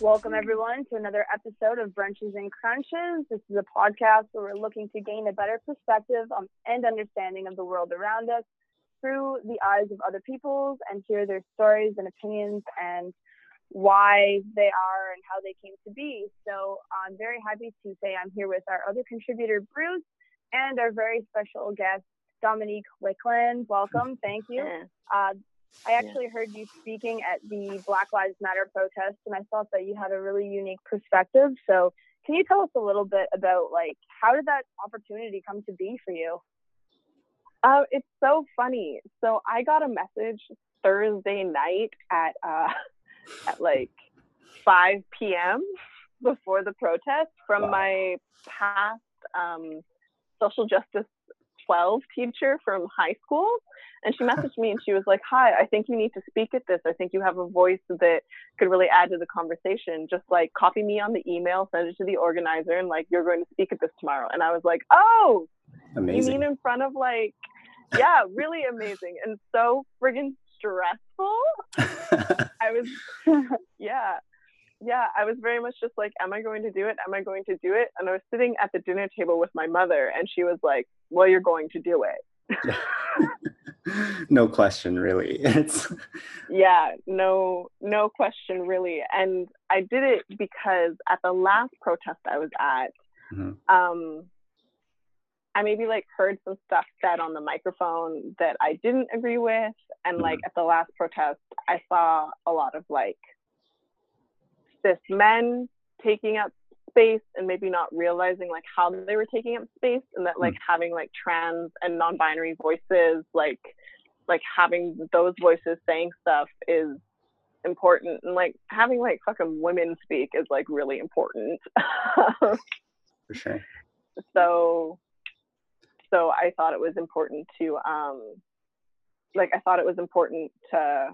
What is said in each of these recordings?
Welcome, everyone, to another episode of Brunches and Crunches. This is a podcast where we're looking to gain a better perspective on, and understanding of the world around us through the eyes of other people's and hear their stories and opinions and why they are and how they came to be. So I'm very happy to say I'm here with our other contributor, Bruce, and our very special guest, Dominique Wickland. Welcome. Thank you. Uh, I actually heard you speaking at the Black Lives Matter protest, and I thought that you had a really unique perspective. So, can you tell us a little bit about like how did that opportunity come to be for you? Uh, it's so funny. So I got a message Thursday night at uh, at like 5 p.m. before the protest from wow. my past um, social justice 12 teacher from high school. And she messaged me and she was like, Hi, I think you need to speak at this. I think you have a voice that could really add to the conversation. Just like copy me on the email, send it to the organizer, and like, you're going to speak at this tomorrow. And I was like, Oh, amazing. You mean in front of like, yeah, really amazing. And so friggin' stressful. I was, yeah yeah, I was very much just like, am I going to do it? Am I going to do it? And I was sitting at the dinner table with my mother, and she was like, well, you're going to do it. no question, really. It's yeah, no, no question, really. And I did it because at the last protest I was at, mm-hmm. um, I maybe like heard some stuff said on the microphone that I didn't agree with, and mm-hmm. like at the last protest, I saw a lot of like cis men taking up space and maybe not realizing like how they were taking up space and that like mm. having like trans and non-binary voices like like having those voices saying stuff is important. And like having like fucking women speak is like really important. For sure. So so i thought it was important to um like i thought it was important to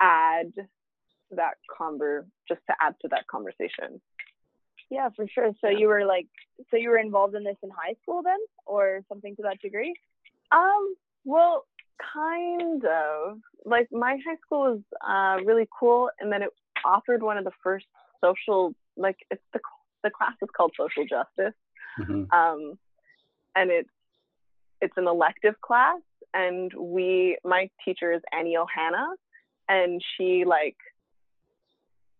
add that conver just to add to that conversation. Yeah, for sure. So you were like, so you were involved in this in high school then, or something to that degree? Um, well, kind of. Like my high school was uh, really cool, and then it offered one of the first social, like it's the the class is called social justice, mm-hmm. um, and it's it's an elective class, and we my teacher is Annie Ohana, and she like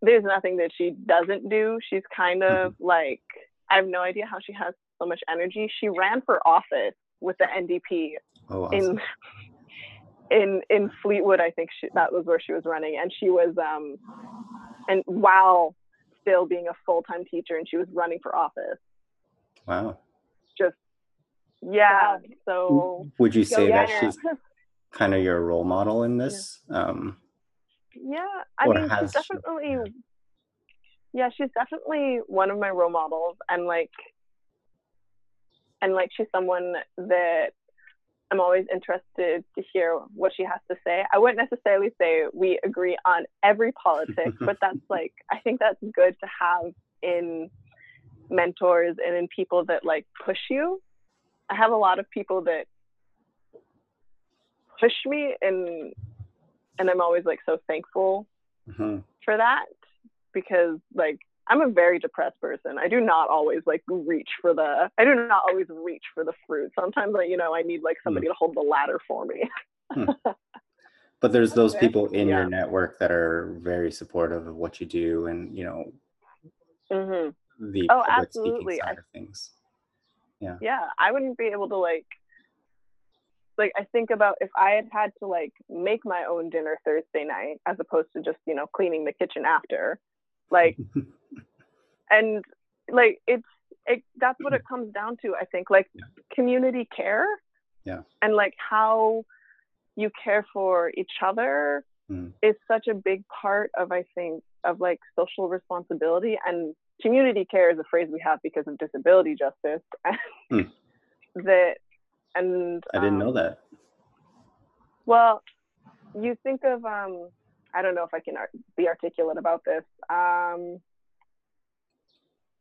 there's nothing that she doesn't do. She's kind of mm-hmm. like I have no idea how she has so much energy. She ran for office with the NDP oh, awesome. in in in Fleetwood. I think she, that was where she was running, and she was um and while still being a full time teacher, and she was running for office. Wow. Just yeah. So would you say that she's kind of your role model in this? Yeah. Um, yeah, I mean, she's definitely. Yeah, she's definitely one of my role models, and like, and like, she's someone that I'm always interested to hear what she has to say. I wouldn't necessarily say we agree on every politics, but that's like, I think that's good to have in mentors and in people that like push you. I have a lot of people that push me in and I'm always like so thankful mm-hmm. for that because like I'm a very depressed person. I do not always like reach for the I do not always reach for the fruit. Sometimes like, you know, I need like somebody mm. to hold the ladder for me. hmm. But there's those people in yeah. your network that are very supportive of what you do and, you know, mm-hmm. the oh, public absolutely. speaking side of things. Yeah. Yeah. I wouldn't be able to like like I think about if I had had to like make my own dinner Thursday night as opposed to just you know cleaning the kitchen after, like, and like it's it that's what it comes down to. I think like yeah. community care, yeah, and like how you care for each other mm. is such a big part of I think of like social responsibility and community care is a phrase we have because of disability justice mm. that and I didn't um, know that. Well, you think of um, I don't know if I can be articulate about this. Um,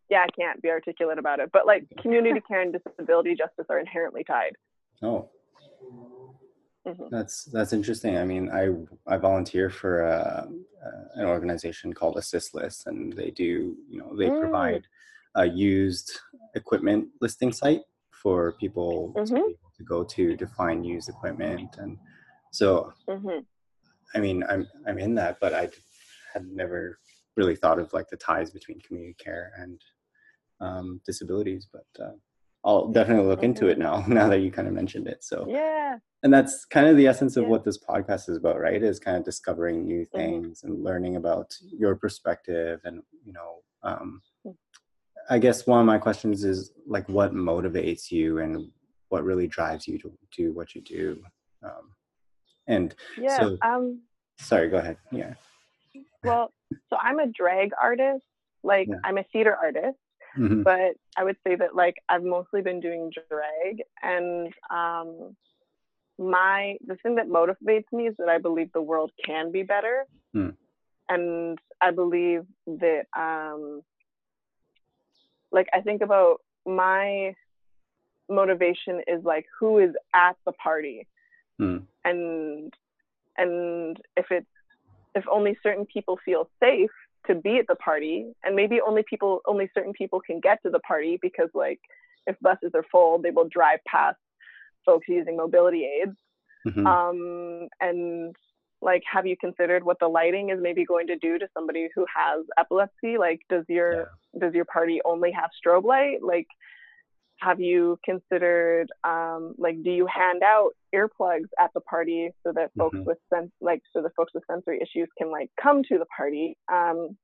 yeah, I can't be articulate about it, but like community care and disability justice are inherently tied. Oh. Mm-hmm. That's that's interesting. I mean, I I volunteer for a, an organization called AssistList, and they do you know they mm. provide a used equipment listing site for people mm-hmm. to, to, go to to find used equipment, and so mm-hmm. I mean I'm I'm in that, but I had never really thought of like the ties between community care and um, disabilities, but. Uh, I'll definitely look into it mm-hmm. now. Now that you kind of mentioned it, so yeah, and that's kind of the essence of yeah. what this podcast is about, right? Is kind of discovering new mm-hmm. things mm-hmm. and learning about your perspective, and you know, um, mm. I guess one of my questions is like, what motivates you, and what really drives you to do what you do, um, and yeah, so, um, sorry, go ahead. Yeah. Well, so I'm a drag artist. Like, yeah. I'm a theater artist Mm-hmm. But I would say that like I've mostly been doing drag and um my the thing that motivates me is that I believe the world can be better. Mm. And I believe that um like I think about my motivation is like who is at the party. Mm. And and if it's if only certain people feel safe to be at the party and maybe only people only certain people can get to the party because like if buses are full they will drive past folks using mobility aids mm-hmm. um, and like have you considered what the lighting is maybe going to do to somebody who has epilepsy like does your yeah. does your party only have strobe light like have you considered um, like do you hand out earplugs at the party so that folks mm-hmm. with sense like so the folks with sensory issues can like come to the party? Um,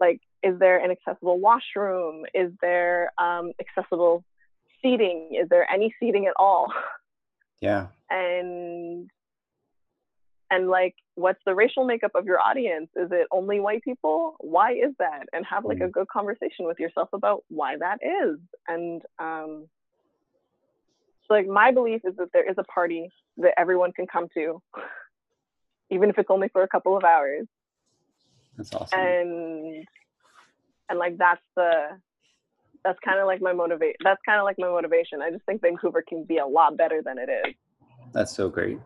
like is there an accessible washroom? Is there um, accessible seating? Is there any seating at all? Yeah. And and like what's the racial makeup of your audience? Is it only white people? Why is that? And have like mm. a good conversation with yourself about why that is. And um so like my belief is that there is a party that everyone can come to even if it's only for a couple of hours. That's awesome. And and like that's the that's kind of like my motivate that's kind of like my motivation. I just think vancouver can be a lot better than it is. That's so great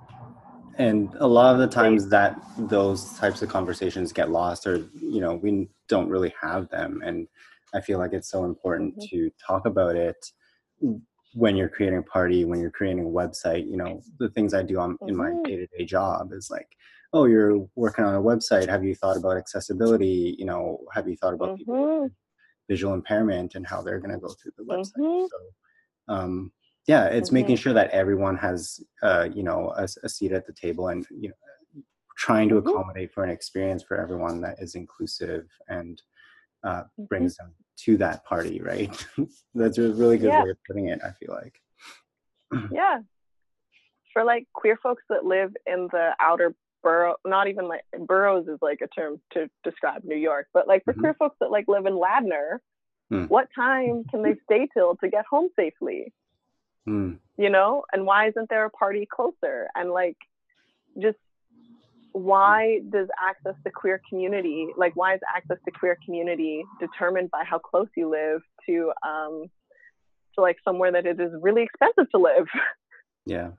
and a lot of the times that those types of conversations get lost or you know we don't really have them and i feel like it's so important mm-hmm. to talk about it when you're creating a party when you're creating a website you know the things i do on mm-hmm. in my mm-hmm. day-to-day job is like oh you're working on a website have you thought about accessibility you know have you thought about mm-hmm. people visual impairment and how they're going to go through the website mm-hmm. so um, yeah it's mm-hmm. making sure that everyone has uh, you know a, a, seat at the table and you know trying to mm-hmm. accommodate for an experience for everyone that is inclusive and uh, mm-hmm. brings them to that party right that's a really good yeah. way of putting it i feel like yeah for like queer folks that live in the outer borough not even like boroughs is like a term to describe new york but like for mm-hmm. queer folks that like live in ladner mm. what time can they stay till to get home safely mm. you know? And why isn't there a party closer? And like just why does access to queer community like why is access to queer community determined by how close you live to um to like somewhere that it is really expensive to live? Yeah.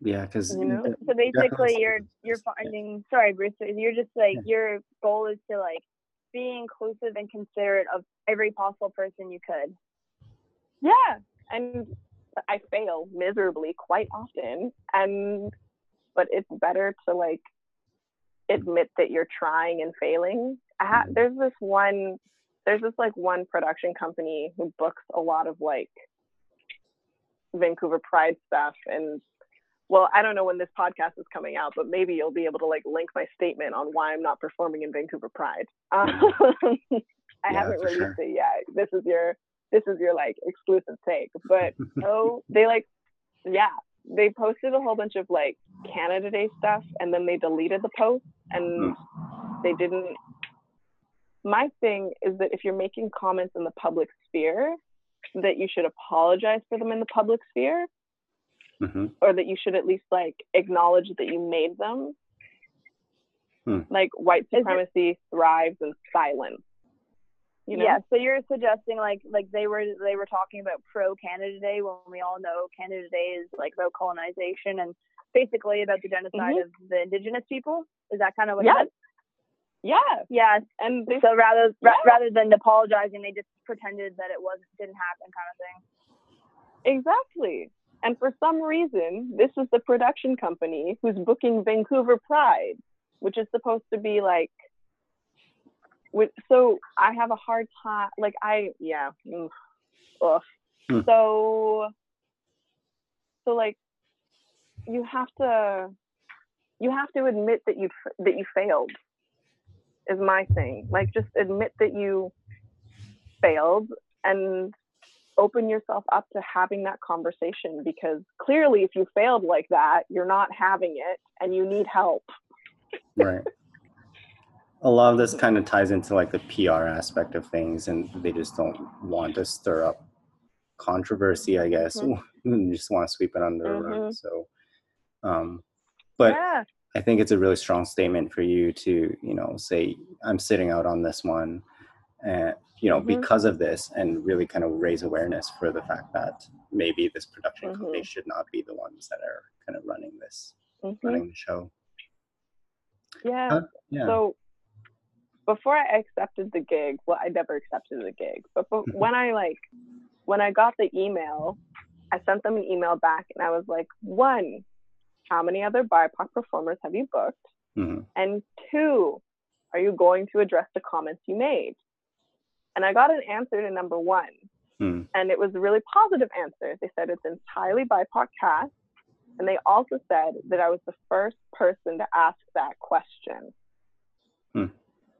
Yeah because you know? so basically you're you're finding sorry bruce you're just like yeah. your goal is to like be inclusive and considerate of every possible person you could. Yeah and I fail miserably quite often. And but it's better to like admit that you're trying and failing. Ha- mm-hmm. there's this one there's this like one production company who books a lot of like Vancouver Pride stuff and well, I don't know when this podcast is coming out, but maybe you'll be able to like link my statement on why I'm not performing in Vancouver Pride. Um, I yeah, haven't released sure. it yet. This is your this is your like exclusive take. But oh, they like, yeah, they posted a whole bunch of like Canada Day stuff and then they deleted the post and hmm. they didn't. My thing is that if you're making comments in the public sphere, that you should apologize for them in the public sphere. Mm-hmm. Or that you should at least like acknowledge that you made them. Hmm. Like white supremacy thrives in silence You know? Yeah, so you're suggesting like like they were they were talking about pro Canada Day when we all know Canada Day is like about colonization and basically about the genocide Mhm. of the indigenous people. Is that kind of what Yeah. you meant? Yeah. Yes. And they, So rather ra- rather than apologizing, they just pretended that it was didn't happen, kind of thing. exactly. And for some reason, this is the production company who's booking Vancouver Pride, which is supposed to be like. With, so I have a hard time. Like I, yeah. mm, Ugh. Hmm. So. So like, you have to. You have to admit that you that you failed. Is my thing. Like, just admit that you failed and open yourself up to having that conversation because clearly if you failed like that you're not having it and you need help right a lot of this kind of ties into like the pr aspect of things and they just don't want to stir up controversy i guess Mhm. Just want to sweep it under the rug Mhm. so um but yeah i think it's a really strong statement for you to you know say i'm sitting out on this one and you know Mhm. because of this and really kind of raise awareness for the fact that maybe this production company Mhm. should not be the ones that are kind of running this Mhm. running the show yeah Uh, yeah so before i accepted the gig well i never accepted the gig but, but Mhm. when i like when i got the email i sent them an email back and i was like one how many other bipoc performers have you booked Mhm. And two, are you going to address the comments you made? And I got an answer to number one, Hmm. and it was a really positive answer. They said it's entirely BIPOC cast, and they also said that I was the first person to ask that question. Hmm.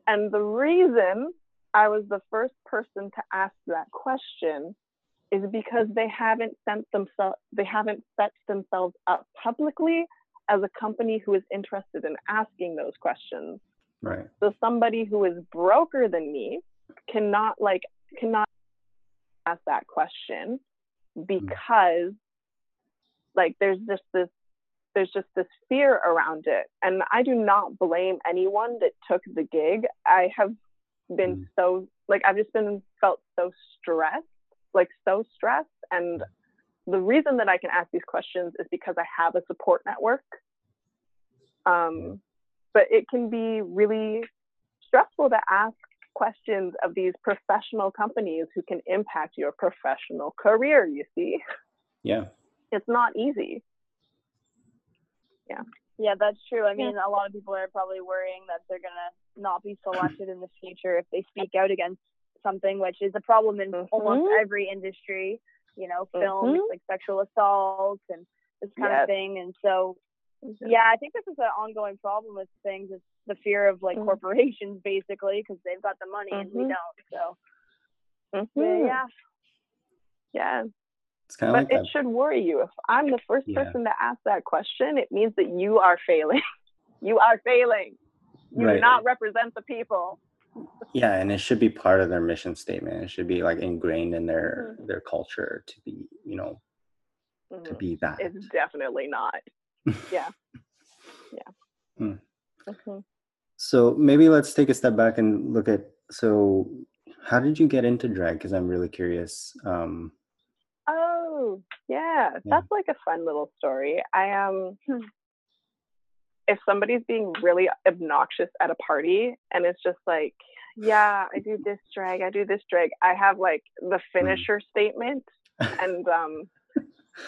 And the reason I was the first person to ask that question is because they haven't sent themselves they haven't set themselves up publicly as a company who is interested in asking those questions. right So somebody who is broker than me cannot like cannot ask that question hmm. because like there's just this there's just this fear around it. And I do not blame anyone that took the gig. I have been Mm. so like I've just been felt so stressed, like so stressed and the reason that I can ask these questions is because I have a support network. Um, but it can be really stressful to ask questions of these professional companies who can impact your professional career, you see. yeah It's not easy. Yeah, Yeah, that's true. I mean, a lot of people are probably worrying that they're gonna not be selected in the future if they speak out against something, which is a problem in almost Mhm. every industry. You know, films Mhm. like sexual assault and this kind Yes. of thing. And so, yeah, I think this is an ongoing problem with things. It's the fear of like Mhm. corporations, basically, because they've got the money and we Mhm. don't. So, Mhm. yeah, Yeah. It's kind of But like it that should worry you. If I'm the first Yeah. person to ask that question, it means that you are failing. you are failing. You right do not represent the people. yeah and it should be part of their mission statement it should be like ingrained in their Mm-hmm. their culture to be you know to Mhm. be that It's definitely not. Yeah. Yeah. Hmm. Mhm. so maybe let's take a step back and look at so how did you get into drag because i'm really curious um Oh, yeah. Yeah. That's like a fun little story. I um Hmm. if somebody's being really obnoxious at a party and it's just like, yeah, I do this drag, I do this drag, I have like the finisher statement and um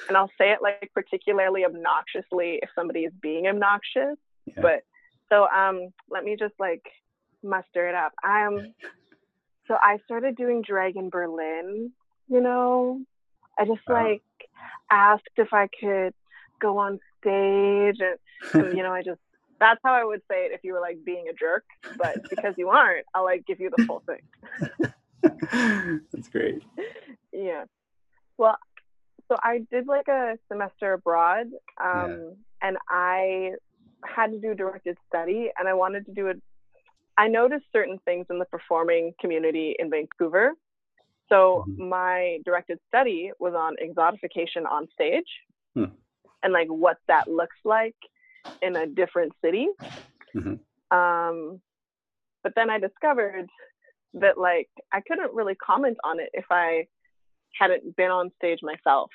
and I'll say it like particularly obnoxiously if somebody is being obnoxious. yeah. But so um let me just like muster it up. Um so I started doing drag in Berlin, you know. I just like asked if I could go on stage and, you know, I just that's how I would say it if you were like being a jerk. But because you aren't, I'll like give you the full thing. that's great yeah. Well, so I did like a semester abroad, um, and I had to do directed study, and I wanted to do it. I noticed certain things in the performing community in Vancouver. So Mhm. my directed study was on exotification on stage, Hmm. and like what that looks like in a different city. Mhm. Um, but then I discovered that like I couldn't really comment on it if I hadn't been on stage myself.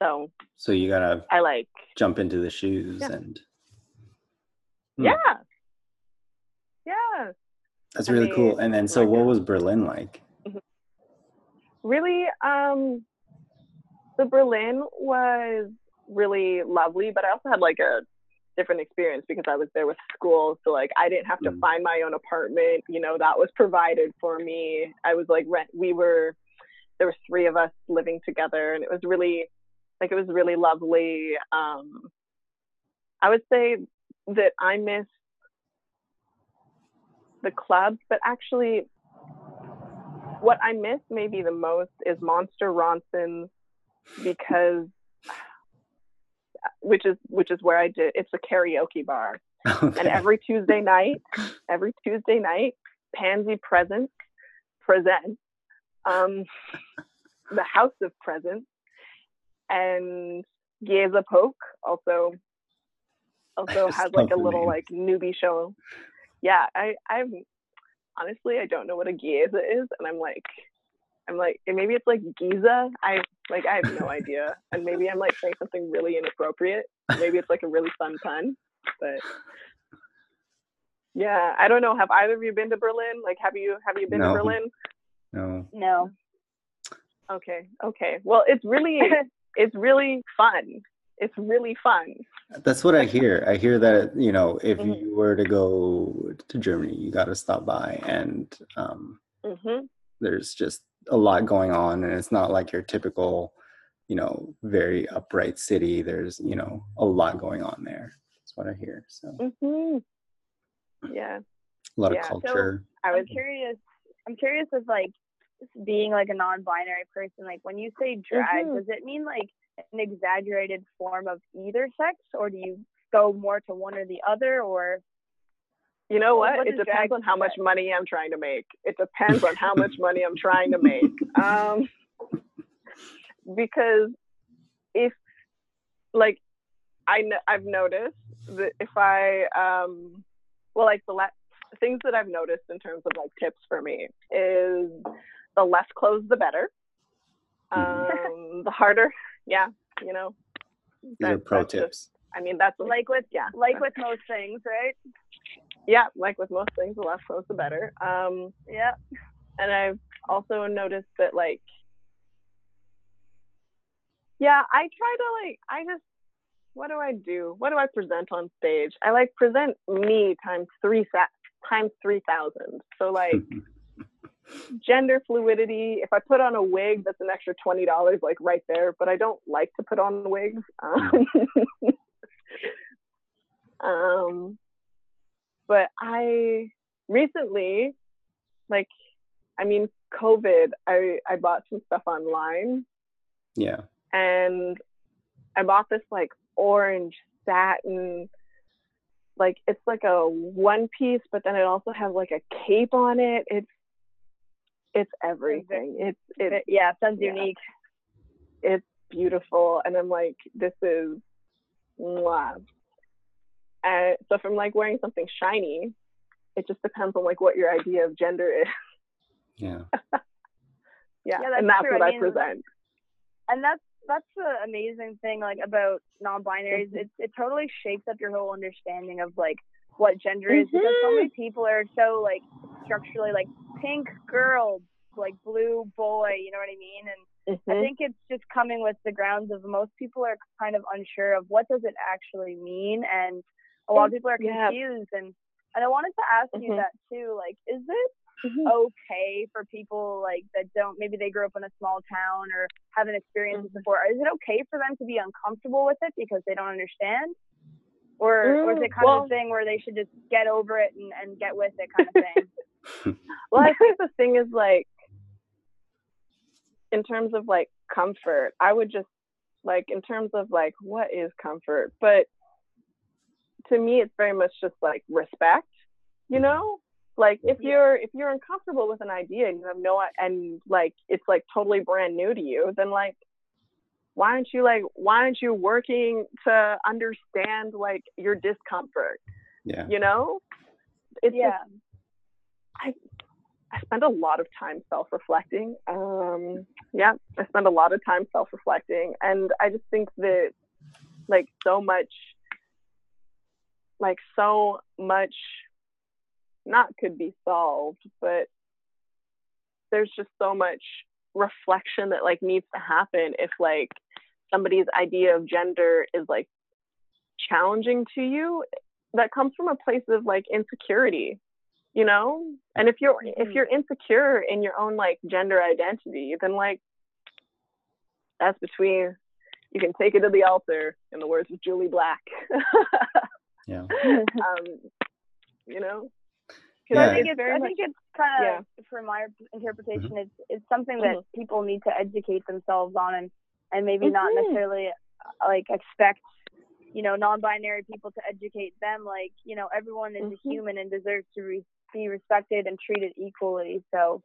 So So you gotta I like jump into the shoes Yeah. and Hmm. yeah. Yeah. That's really cool. And then so what was Berlin like? really um the berlin was really lovely but i also had like a different experience because i was there with school so like i didn't have to Mm. find my own apartment you know that was provided for me i was like rent we were there was three of us living together and it was really like it was really lovely um i would say that i miss the clubs but actually what I miss maybe the most is Monster Ronson's because which is which is where I did it's a karaoke bar. Okay. And every Tuesday night, every Tuesday night, Pansy Presents presents um the House of Presents and Gieza Poke also also has like a little name. like newbie show. Yeah, I I've honestly I don't know what a Gieza is and I'm like I'm like maybe it's like Giza. I like I have no idea. And maybe I'm like saying something really inappropriate. Maybe it's like a really fun pun. But yeah, I don't know. Have either of you been to Berlin? Like have you have you been No. to Berlin? no. No. Okay, okay. Well it's really it's really fun. It's really fun. That's what I hear. I hear that, you know, if Mhm. you were to go to Germany, you gotta stop by and um hmm there's just a lot going on and it's not like your typical you know very upright city there's you know a lot going on there that's what i hear so a hmm Yeah. A lot Yeah, of culture I I'm was curious. I'm curious with like being like a non-binary person. Like when you say drag, Mhm. does it mean like an exaggerated form of either sex, or do you go more to one or the other, or You know what? what It depends on how much say? money I'm trying to make. It depends on how much money I'm trying to make. Um, because if, like, I I've noticed that if I, um, well, like the le- things that I've noticed in terms of like tips for me is the less clothes, the better. Um, the harder, yeah, you know. are pro that's just- tips I mean, that's like with yeah, like with most things, right? yeah, like with most things, the less clothes, the better. Um, Yeah. and I've also noticed that like yeah, I try to like I just what do I do? What do I present on stage? I like present me times three times three thousand. So like gender fluidity. If I put on a wig, that's an extra twenty dollars, like right there. But I don't like to put on wigs. Um, um, but I recently, like, I mean, COVID. I I bought some stuff online, yeah and I bought this like orange satin. Like it's like a one piece, but then it also has like a cape on it. It's it's everything. It's it's yeah, it sounds yeah. unique. it's beautiful and i'm like this is wow. and so if i'm like wearing something shiny it just depends on like what your idea of gender is yeah yeah, Yeah, that's and that's true. what I i, mean, present and that's that's the amazing thing like about non-binaries Mm-hmm. it, it totally shapes up your whole understanding of like what gender is because so Mhm. many people are so like structurally like pink girl like blue boy you know what i mean and i Mhm. think it's just coming with the grounds of most people are kind of unsure of what does it actually mean and a lot of people are Yeah. confused and and i wanted to ask you Mhm. that too like is it Mhm. okay for people like that don't maybe they grew up in a small town or haven't experienced Mm-hmm. it before is it okay for them to be uncomfortable with it because they don't understand or or is Mm, it kind well- of a thing where they should just get over it and, and get with it kind of thing well i think the thing is like in terms of like comfort i would just like in terms of like what is comfort? But to me it's very much just like respect you mm-hmm. know? Like if you're if you're uncomfortable with an idea and you have no and like it's like totally brand new to you then like why aren't you like why aren't you working to understand like your discomfort? Yeah. You know? It's yeah. just I I spend a lot of time self-reflecting. Um, yeah, I spend a lot of time self-reflecting, and I just think that like so much, like so much, not could be solved, but there's just so much reflection that like needs to happen if like somebody's idea of gender is like challenging to you that comes from a place of like insecurity you know and if you're if mm-hmm. you're insecure in your own like gender identity then like that's between you can take it to the altar in the words of julie Black yeah um you know yeah. I think it's, I think it's kind of, yeah. from my interpretation, mm-hmm. it's it's something that mm-hmm. people need to educate themselves on, and and maybe mm-hmm. not necessarily like expect, you know, non-binary people to educate them. Like, you know, everyone is a mm-hmm. human and deserves to re- be respected and treated equally. So,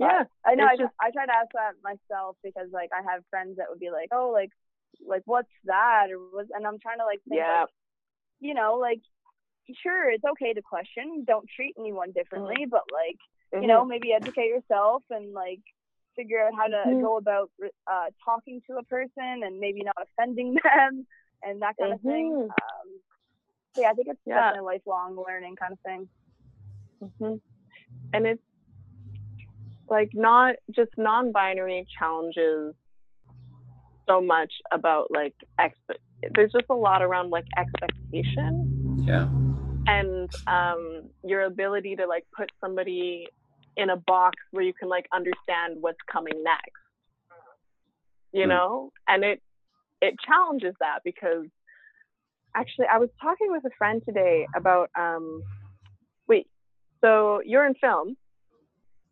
yeah, I know. I, just, I try to ask that myself because like I have friends that would be like, oh, like, like what's that, or was, and I'm trying to like think, yeah. like, you know, like sure it's okay to question don't treat anyone differently mm-hmm. but like mm-hmm. you know maybe educate yourself and like figure out how to mm-hmm. go about uh, talking to a person and maybe not offending them and that kind of thing mm-hmm. um, so yeah i think it's yeah. definitely a lifelong learning kind of thing mm-hmm. and it's like not just non-binary challenges so much about like expe- there's just a lot around like expectation yeah and um, your ability to like put somebody in a box where you can like understand what's coming next you mm. know and it it challenges that because actually i was talking with a friend today about um wait so you're in film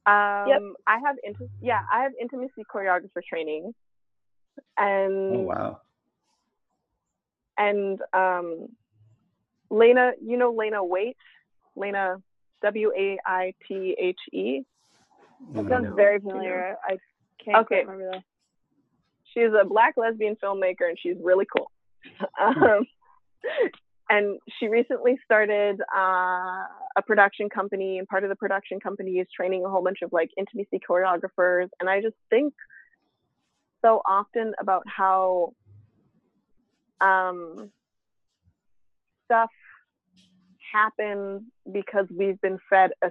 um yep. i have inti- yeah i have intimacy choreographer training and oh wow and um Lena, you know Lena Waithe? Lena W A I T H E. That sounds very familiar. I can't okay. remember that. She's a black lesbian filmmaker and she's really cool. um, and she recently started uh, a production company, and part of the production company is training a whole bunch of like intimacy choreographers. And I just think so often about how um, stuff happens because we've been fed a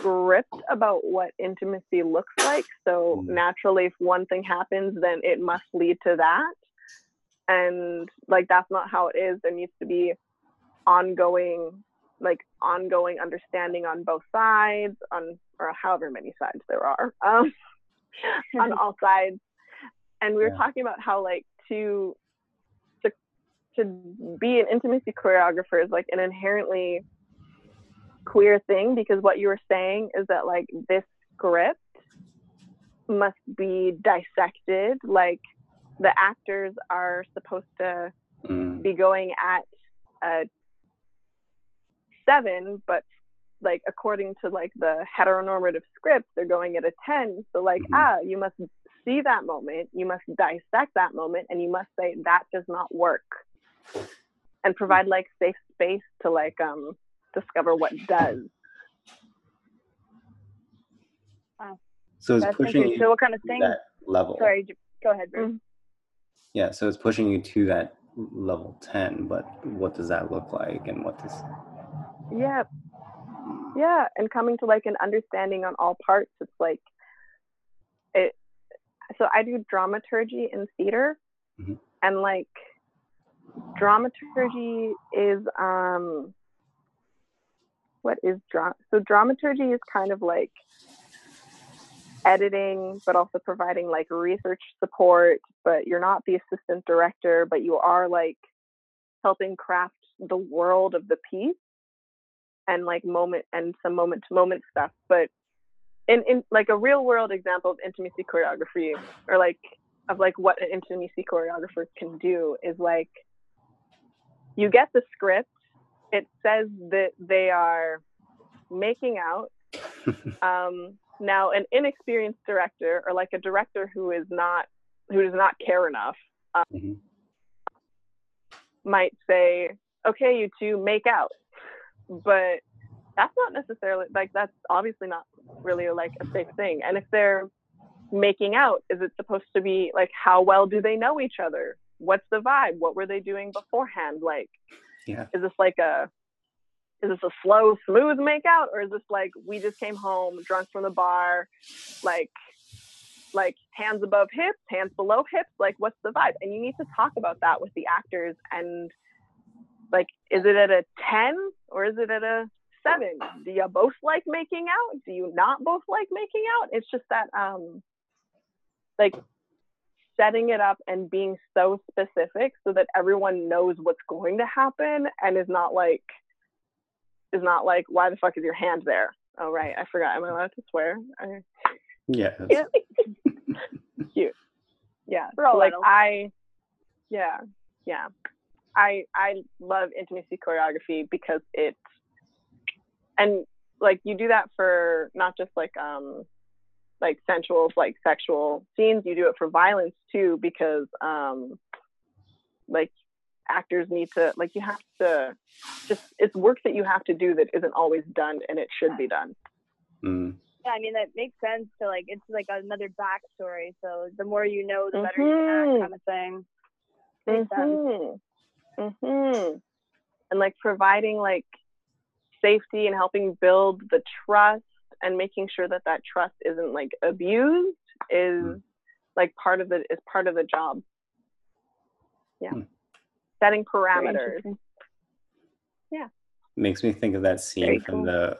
script about what intimacy looks like. So mm. naturally, if one thing happens, then it must lead to that. And like, that's not how it is. There needs to be ongoing, like, ongoing understanding on both sides, on, or however many sides there are, um, on all sides. And we were yeah. talking about how, like, to to be an intimacy choreographer is like an inherently queer thing because what you were saying is that like this script must be dissected like the actors are supposed to mm. be going at a seven but like according to like the heteronormative script they're going at a 10 so like mm-hmm. ah you must see that moment you must dissect that moment and you must say that does not work and provide like safe space to like um discover what does. Wow. So it's That's pushing you so what kind of thing that level. Sorry, go ahead, Bruce. Mm-hmm. Yeah, so it's pushing you to that level 10, but what does that look like and what does Yeah. Yeah, and coming to like an understanding on all parts. It's like it so I do dramaturgy in theater mm-hmm. and like dramaturgy is um what is drama so dramaturgy is kind of like editing but also providing like research support but you're not the assistant director but you are like helping craft the world of the piece and like moment and some moment to moment stuff but in, in like a real world example of intimacy choreography or like of like what an intimacy choreographer can do is like you get the script. It says that they are making out. um, now, an inexperienced director or like a director who is not who does not care enough um, mm-hmm. might say, "Okay, you two make out," but that's not necessarily like that's obviously not really like a safe thing. And if they're making out, is it supposed to be like how well do they know each other? What's the vibe? What were they doing beforehand? Like, yeah. is this like a is this a slow, smooth makeout, or is this like we just came home drunk from the bar, like like hands above hips, hands below hips? Like, what's the vibe? And you need to talk about that with the actors and like, is it at a ten or is it at a seven? Do you both like making out? Do you not both like making out? It's just that um like setting it up and being so specific so that everyone knows what's going to happen and is not like is not like why the fuck is your hand there? Oh right. I forgot. Am i allowed to swear? I, yeah. Yeah. Cute. Yeah. We're like adults. i yeah. Yeah. I i love intimacy choreography because it's and like you do that for not just like um like sensual like sexual scenes you do it for violence too because um like actors need to like you have to just it's work that you have to do that isn't always done and it should be done Mm. Yeah, I mean that makes sense to like it's like another backstory. So the more you know, the better you can Mhm. act, kind of thing. Makes sense. hmm hmm And like providing like safety and helping build the trust and making sure that that trust isn't like abused is Mm. like part of the is part of the job. Yeah. Hmm. Setting parameters. yeah Makes me think of that scene Very from cool. the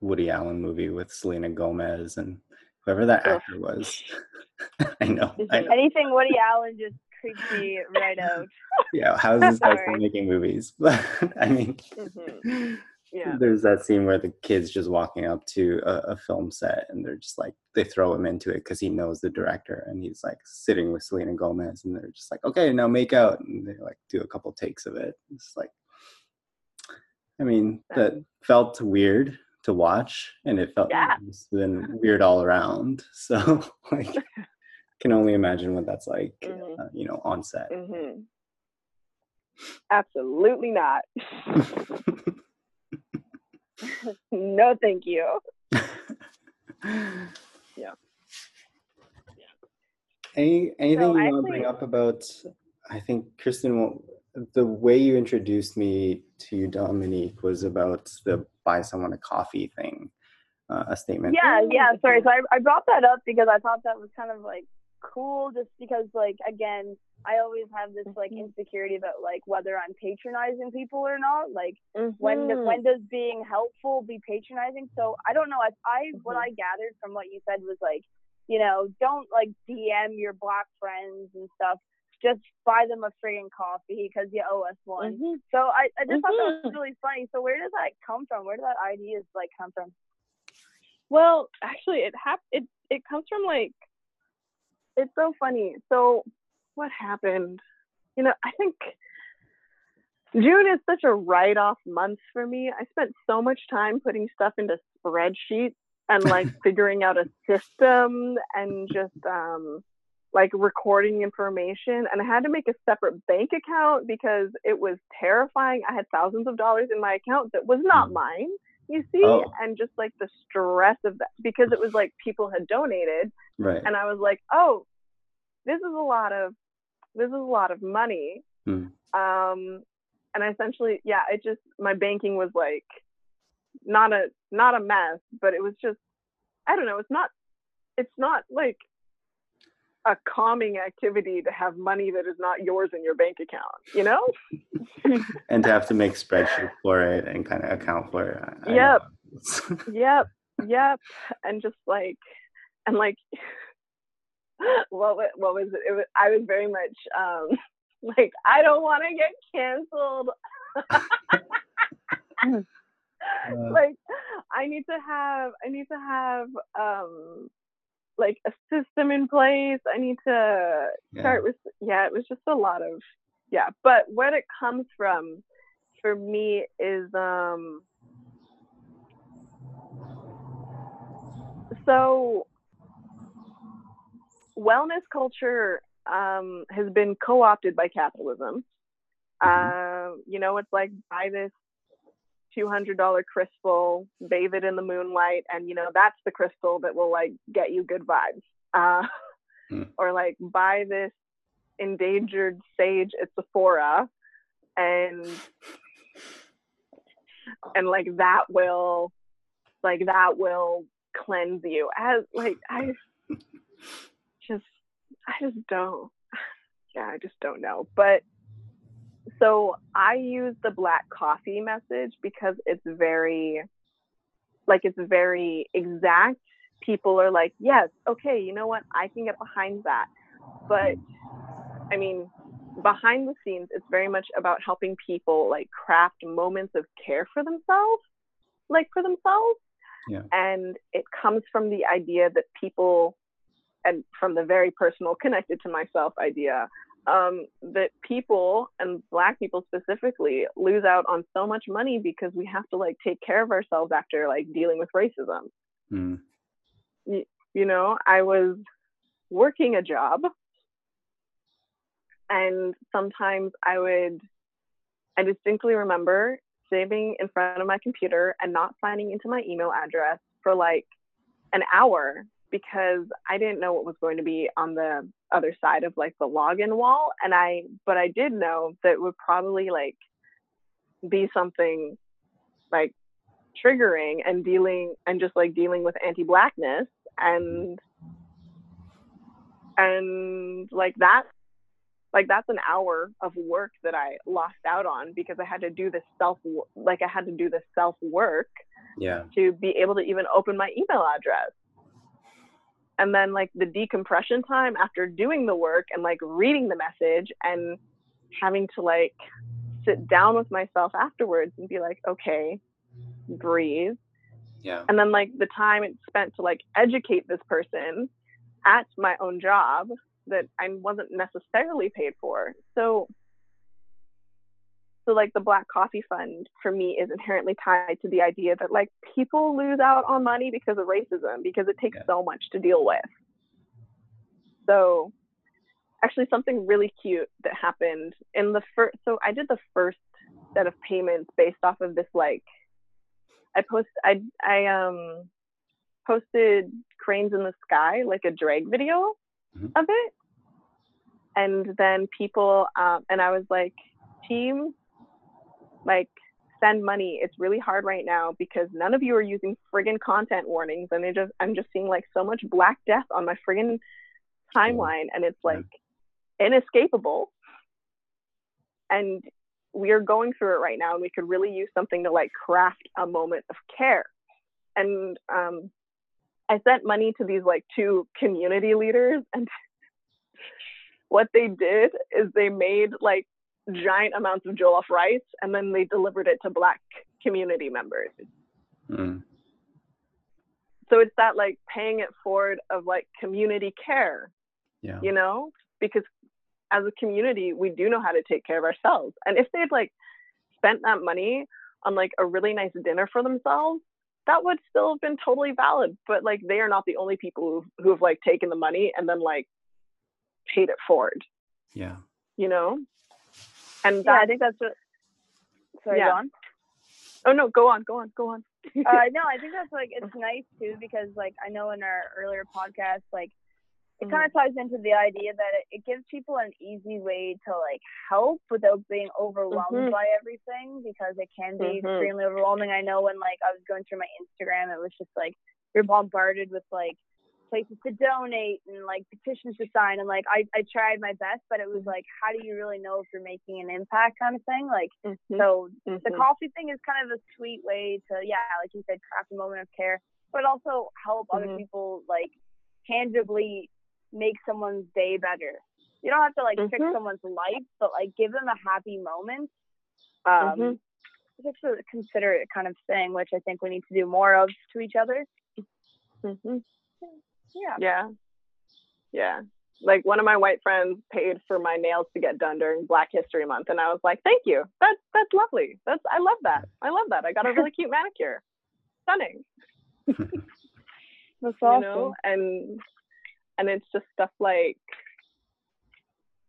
Woody Allen movie with Selena Gomez and whoever that Ugh. actor was. I know. I know. Anything Woody Allen just creeps me right out. Yeah, how is this guy still making movies? But I mean, Mhm. Yeah. there's that scene where the kid's just walking up to a, a film set and they're just like they throw him into it because he knows the director and he's like sitting with Selena Gomez and they're just like, okay, now make out and they like do a couple takes of it. It's like, I mean, that felt weird to watch and it felt Yeah. been weird all around. So like, I can only imagine what that's like, Mhm. uh, you know, on set. hmm Absolutely not. no, thank you. Yeah. Any anything So you want to bring up about? I think Kristen, the way you introduced me to Dominique was about the buy someone a coffee thing, uh, a statement. Yeah, yeah. Sorry. So I, I brought that up because I thought that was kind of like cool, just because like again, I always have this like Mhm. insecurity about like whether I'm patronizing people or not. Like when Mhm. when does being helpful be patronizing? So I don't know. I, I what Mhm. I gathered from what you said was like, you know, don't like DM your black friends and stuff. Just buy them a friggin' coffee because you owe us one. Mhm. So I, I just thought that was Mhm. really funny. So where does that come from? Where did that ideas like come from? Well, actually, it hap- it it comes from like it's so funny. So what happened? You know, I think June is such a write-off month for me. I spent so much time putting stuff into spreadsheets and like figuring out a system and just um like recording information and I had to make a separate bank account because it was terrifying. I had thousands of dollars in my account that was not Mm. mine you see Oh. and just like the stress of that because it was like people had donated Right. and i was like oh this is a lot of this is a lot of money Hmm. um and I essentially yeah it just my banking was like not a not a mess but it was just i don't know it's not it's not like a calming activity to have money that is not yours in your bank account you know and to have to make spreadsheets for it and kind of account for it. I- I Yep. know. yep yep and just like and like what what was it, it was, i was very much um like i don't want to get canceled. Uh, like i need to have i need to have um like a system in place. I need to yeah. start with yeah it was just a lot of yeah. But what it comes from for me is um so wellness culture um has been co-opted by capitalism Mhm. um you know it's like buy this $200 crystal, bathe it in the moonlight, and you know, that's the crystal that will like get you good vibes. Uh, Hmm. Or like buy this endangered sage at Sephora and and like that will like that will cleanse you as like i just i just don't. Yeah i just don't know. But so i use the black coffee message because it's very like it's very exact. People are like yes okay you know what? I can get behind that. But i mean behind the scenes it's very much about helping people like craft moments of care for themselves like for themselves. Yeah. and it comes from the idea that people and from the very personal connected to myself idea um, that people and black people specifically lose out on so much money because we have to like take care of ourselves after like dealing with racism Mm. you know, I was working a job and sometimes I would, I distinctly remember sitting in front of my computer and not signing into my email address for like an hour because I didn't know what was going to be on the other side of like the login wall. And I, but I did know that it would probably like be something like triggering and dealing and just like dealing with anti-blackness and and like that like that's an hour of work that I lost out on because I had to do this self like I had to do this self work Yeah. to be able to even open my email address. And then like the decompression time after doing the work and like reading the message and having to like sit down with myself afterwards and be like, okay, breathe. Yeah. And then like the time it's spent to like educate this person at my own job that I wasn't necessarily paid for. So so like the black coffee fund for me is inherently tied to the idea that like people lose out on money because of racism because it takes Yeah. so much to deal with so actually something really cute that happened in the first so i did the first set of payments based off of this like i post i i um posted cranes in the sky like a drag video Mhm. of it and then people um and i was like team like send money. It's really hard right now because none of you are using friggin content warnings and it just i'm just seeing like so much black death on my friggin timeline and it's Yeah. like inescapable. And we are going through it right now and we could really use something to like craft a moment of care. And um i sent money to these like two community leaders and what they did is they made like giant amounts of jollof rice and then they delivered it to black community members Mm. so it's that like paying it forward of like community care Yeah. you know because as a community we do know how to take care of ourselves and if they'd like spent that money on like a really nice dinner for themselves that would still have been totally valid but like they are not the only people who who have like taken the money and then like paid it forward Yeah. you know and Yeah, I think that's what. Sorry, Yeah. go on. oh no go on go on go on uh, no, I think that's like it's nice too because like I know in our earlier podcast, like it kind of ties into the idea that it, it gives people an easy way to like help without being overwhelmed Mhm. by everything because it can be Mhm. extremely overwhelming. I know when like I was going through my Instagram, it was just like you're bombarded with like places to donate and like petitions to sign and like I, I tried my best but it was like how do you really know if you're making an impact kind of thing like Mhm. so the Mhm. coffee thing is kind of a sweet way to yeah like you said craft a moment of care but also help other Mhm. people like tangibly make someone's day better you don't have to like fix Mhm. someone's life but like give them a happy moment um Mhm. it's just a considerate kind of thing which i think we need to do more of to each other Mhm. Yeah Yeah. Yeah. Like one of my white friends paid for my nails to get done during Black History Month and I was like, "Thank you. That's that's lovely. That's I love that. I love that. I got a really cute manicure. Stunning." that's You awesome know? And and it's just stuff like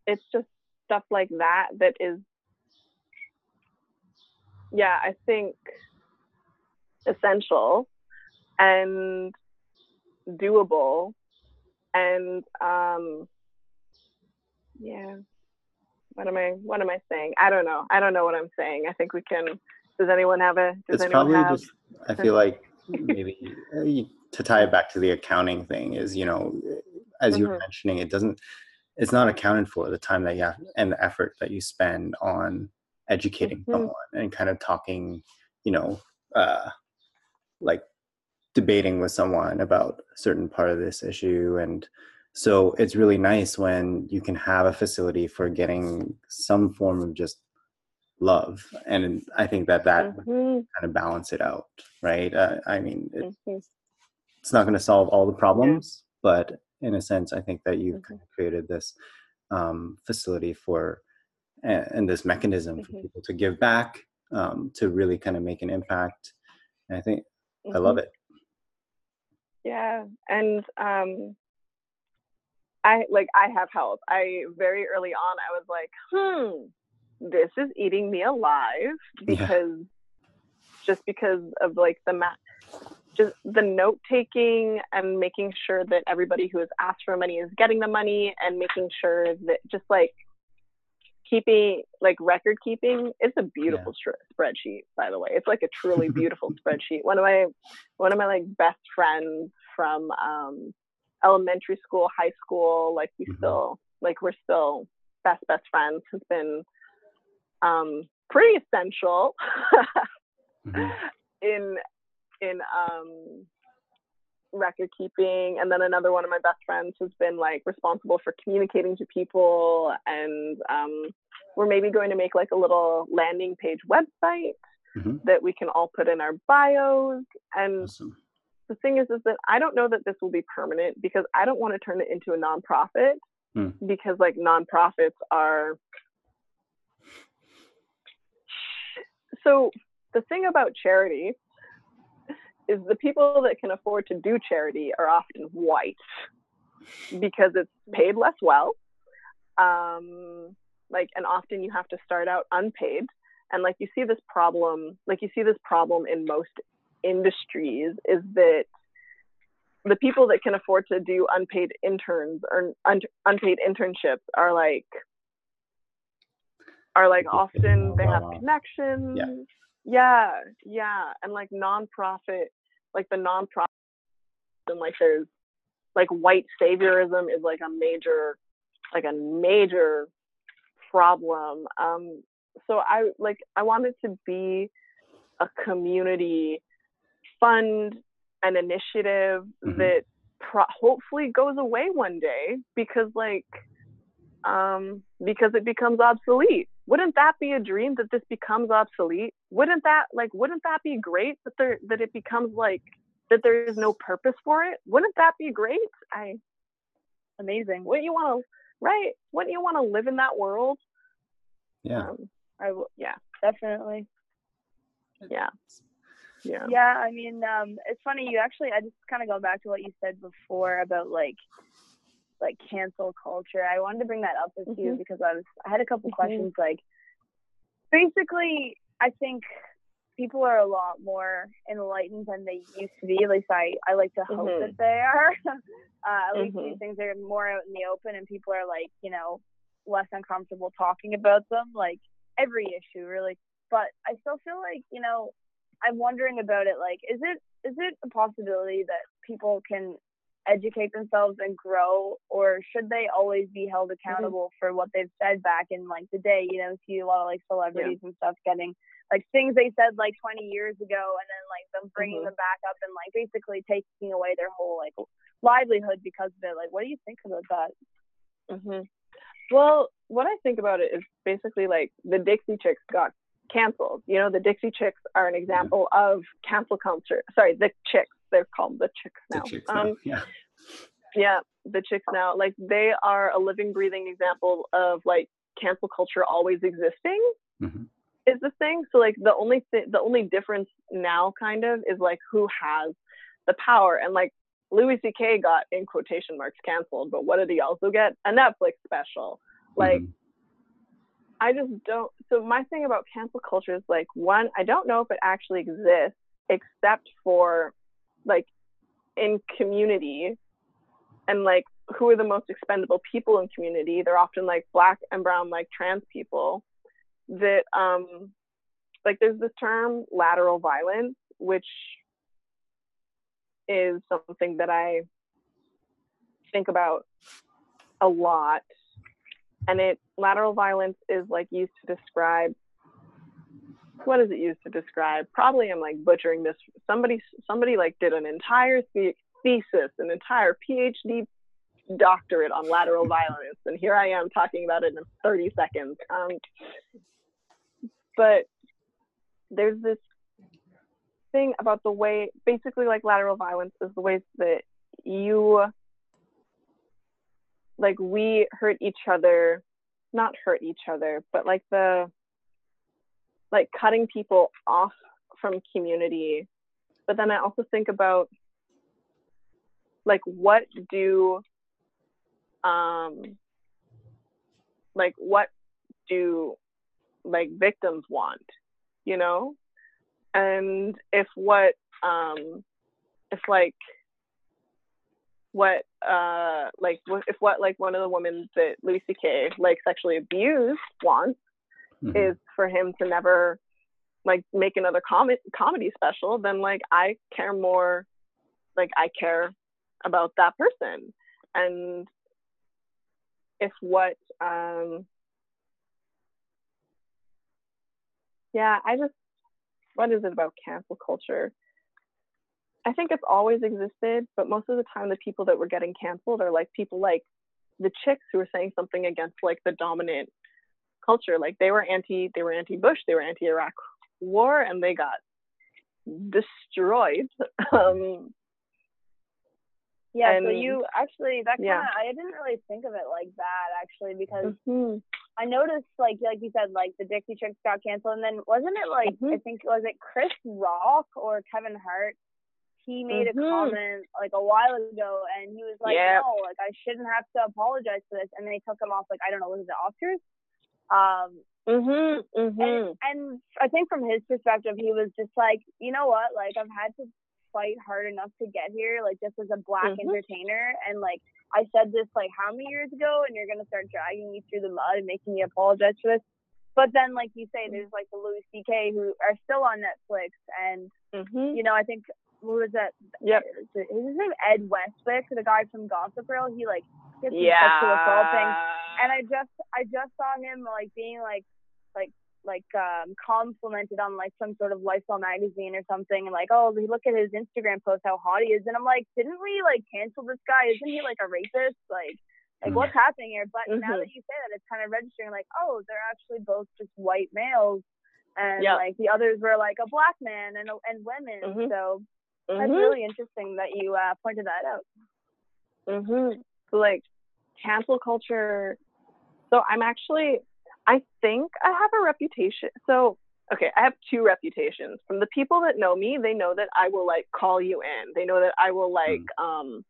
it's just stuff like that that is yeah, I think essential and doable. And um yeah. What am i what am i saying? I don't know. I don't know what i'm saying. I think we can does anyone have a does it's anyone probably have just i feel like maybe uh, to tie it back to the accounting thing is you know as you were Mhm. mentioning it doesn't it's not accounted for the time that you have and the effort that you spend on educating Mhm. someone and kind of talking you know uh like debating with someone about a certain part of this issue and so it's really nice when you can have a facility for getting some form of just love and i think that that Mhm, kind of balance it out right uh, i mean it, mhm. it's not going to solve all the problems but in a sense i think that you've Mhm. kind of created this um, facility for and, and this mechanism for Mhm. people to give back um, to really kind of make an impact and i think i love Mhm. it Yeah, and um, I like I have health. I very early on I was like, hmm, this is eating me alive because just because of like the ma- just the note taking and making sure that everybody who has asked for money is getting the money and making sure that just like keeping like record keeping it's a beautiful str spreadsheet by the way. It's like a truly beautiful spreadsheet. One of my one of my like best friends from um elementary school high school like we Mhm. still like we're still best best friends. Has been um pretty essential Mhm. in in um record keeping. And then another one of my best friends has been like responsible for communicating to people and um we're maybe going to make like a little landing page website Mhm. that we can all put in our bios and Awesome. the thing is is that I don't know that this will be permanent because I don't want to turn it into a nonprofit Hmm. because like nonprofits are so the thing about charity is the people that can afford to do charity are often white because it's paid less well um like and often you have to start out unpaid. And like you see this problem like you see this problem in most industries is that the people that can afford to do unpaid interns or un- unpaid internships are like are like often they have uh-huh. connections. Yeah. yeah yeah. And like nonprofit like the nonprofit and like there's like white saviorism is like a major like a major problem um so i like i wanted to be a community fund an initiative Mhm. that pro- hopefully goes away one day because like um because it becomes obsolete wouldn't that be a dream that this becomes obsolete wouldn't that like wouldn't that be great that there that it becomes like that there is no purpose for it wouldn't that be great i Amazing. wouldn't you want to right wouldn't you want to live in that world yeah um i will yeah Definitely. yeah yeah Yeah, I mean, um, it's funny. You actually, I just kind of go back to what you said before about like, like cancel culture. I wanted to bring that up with you Mhm. because I was, I had a couple Mhm. questions. Like, basically, I think people are a lot more enlightened than they used to be. At least I, I like to hope Mhm. that they are. uh, at least Mhm. these things are more out in the open, and people are like, you know, less uncomfortable talking about them. Like every issue, really. But I still feel like, you know, I'm wondering about it. Like, is it is it a possibility that people can educate themselves and grow, or should they always be held accountable for what they've said back in like the day? You know, see a lot of like celebrities and stuff getting like things they said like 20 years ago, and then like them bringing Mhm. them back up and like basically taking away their whole like livelihood because of it. Like, what do you think about that? hmm Well, what I think about it is basically like the Dixie Chicks got canceled. You know, the Dixie Chicks are an example of cancel culture. Sorry, the Chicks. They're called the Chicks The now. chicks um, now. yeah yeah, the Chicks now. Like they are a living, breathing example of like cancel culture always existing. Mhm. Is the thing. So like the only thing, the only difference now, kind of, is like who has the power. And like Louis C.K. got in quotation marks canceled, but what did he also get? A Netflix special. Like Mhm. I just don't. So my thing about cancel culture is like one, I don't know if it actually exists except for like in community and like who are the most expendable people in community they're often like black and brown like trans people that um like there's this term lateral violence which is something that i think about a lot. And it lateral violence is like used to describe what is it used to describe? Probably i'm like butchering this. Somebody somebody like did an entire the- thesis an entire phd doctorate on lateral violence. And here i am talking about it in 30 seconds. Um, but there's this thing about the way basically like lateral violence is the ways that you like we hurt each other not hurt each other but like the like cutting people off from community. But then i also think about like what do um like what do like victims want you know and if what um if like what uh like if what like one of the women that Louis C.K. like sexually abused wants mm-hmm. is for him to never like make another com- comedy special, then like I care more like I care about that person. And if what um yeah, I just what is it about cancel culture? I think it's always existed, but most of the time, the people that were getting canceled are like people like the chicks who were saying something against like the dominant culture. Like they were anti, they were anti-Bush, they were anti-Iraq war, and they got destroyed. um, yeah, and, so you actually that kind of yeah. I didn't really think of it like that actually because mm-hmm. I noticed like like you said like the Dixie Chicks got canceled and then wasn't it like mm-hmm. I think was it Chris Rock or Kevin Hart he made mm-hmm. a comment like a while ago and he was like yep. no like i shouldn't have to apologize for this and they took him off like i don't know was it the oscars um mm-hmm, mm-hmm. And, and i think from his perspective he was just like you know what like i've had to fight hard enough to get here like just as a black mm-hmm. entertainer and like i said this like how many years ago and you're gonna start dragging me through the mud and making me apologize for this but then like you say there's like the louis ck who are still on netflix and mm-hmm. you know i think what was that? Yep. Is his name Ed Westwick, the guy from Gossip Girl? He like gets yeah. sexual assaulting, and I just I just saw him like being like like like um complimented on like some sort of lifestyle magazine or something and like oh look at his instagram post how hot he is and i'm like didn't we like cancel this guy isn't he like a racist? like like what's happening here but mm-hmm. now that you say that it's kind of registering like oh they're actually both just white males and yep. like the others were like a black man and and women mm-hmm. so Mm-hmm. That's really interesting that you uh, pointed that out. Mhm. Like cancel culture. So I'm actually I think I have a reputation. So okay, I have two reputations. From the people that know me, they know that I will like call you in. They know that I will like mm. um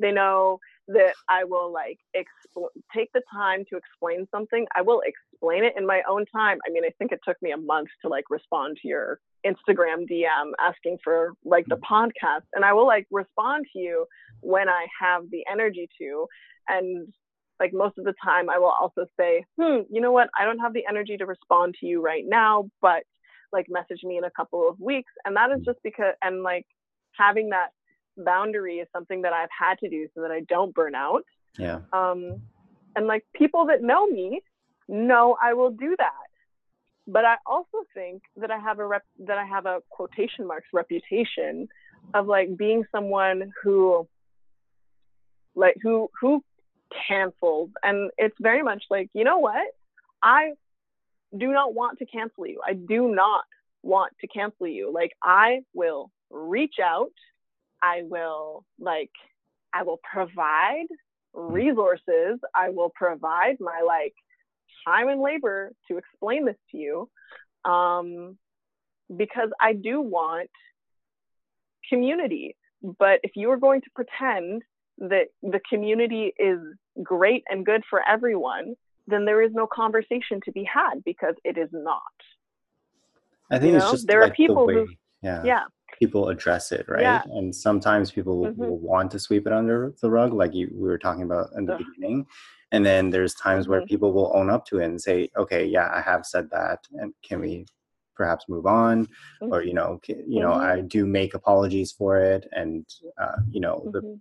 they know that I will like expl- take the time to explain something. I will explain it in my own time. I mean, I think it took me a month to like respond to your Instagram DM asking for like the podcast, and I will like respond to you when I have the energy to. And like most of the time, I will also say, hmm, you know what? I don't have the energy to respond to you right now, but like message me in a couple of weeks. And that is just because, and like having that boundary is something that I've had to do so that I don't burn out. Yeah. Um, and like people that know me know I will do that. But I also think that I have a rep that I have a quotation marks reputation of like being someone who like who who cancels and it's very much like you know what I do not want to cancel you. I do not want to cancel you. Like I will reach out I will like I will provide resources. I will provide my like time and labor to explain this to you. Um, because I do want community. But if you are going to pretend that the community is great and good for everyone, then there is no conversation to be had because it is not. I think you it's know? just there like are people the way, who, yeah, yeah, people address it right Yeah. and sometimes people Mhm. will want to sweep it under the rug like you we were talking about in the Ugh. beginning and then there's times where Mhm. people will own up to it and say okay yeah i have said that and can we perhaps move on Mm. or you know you know Mhm. i do make apologies for it and uh, you know the Mhm.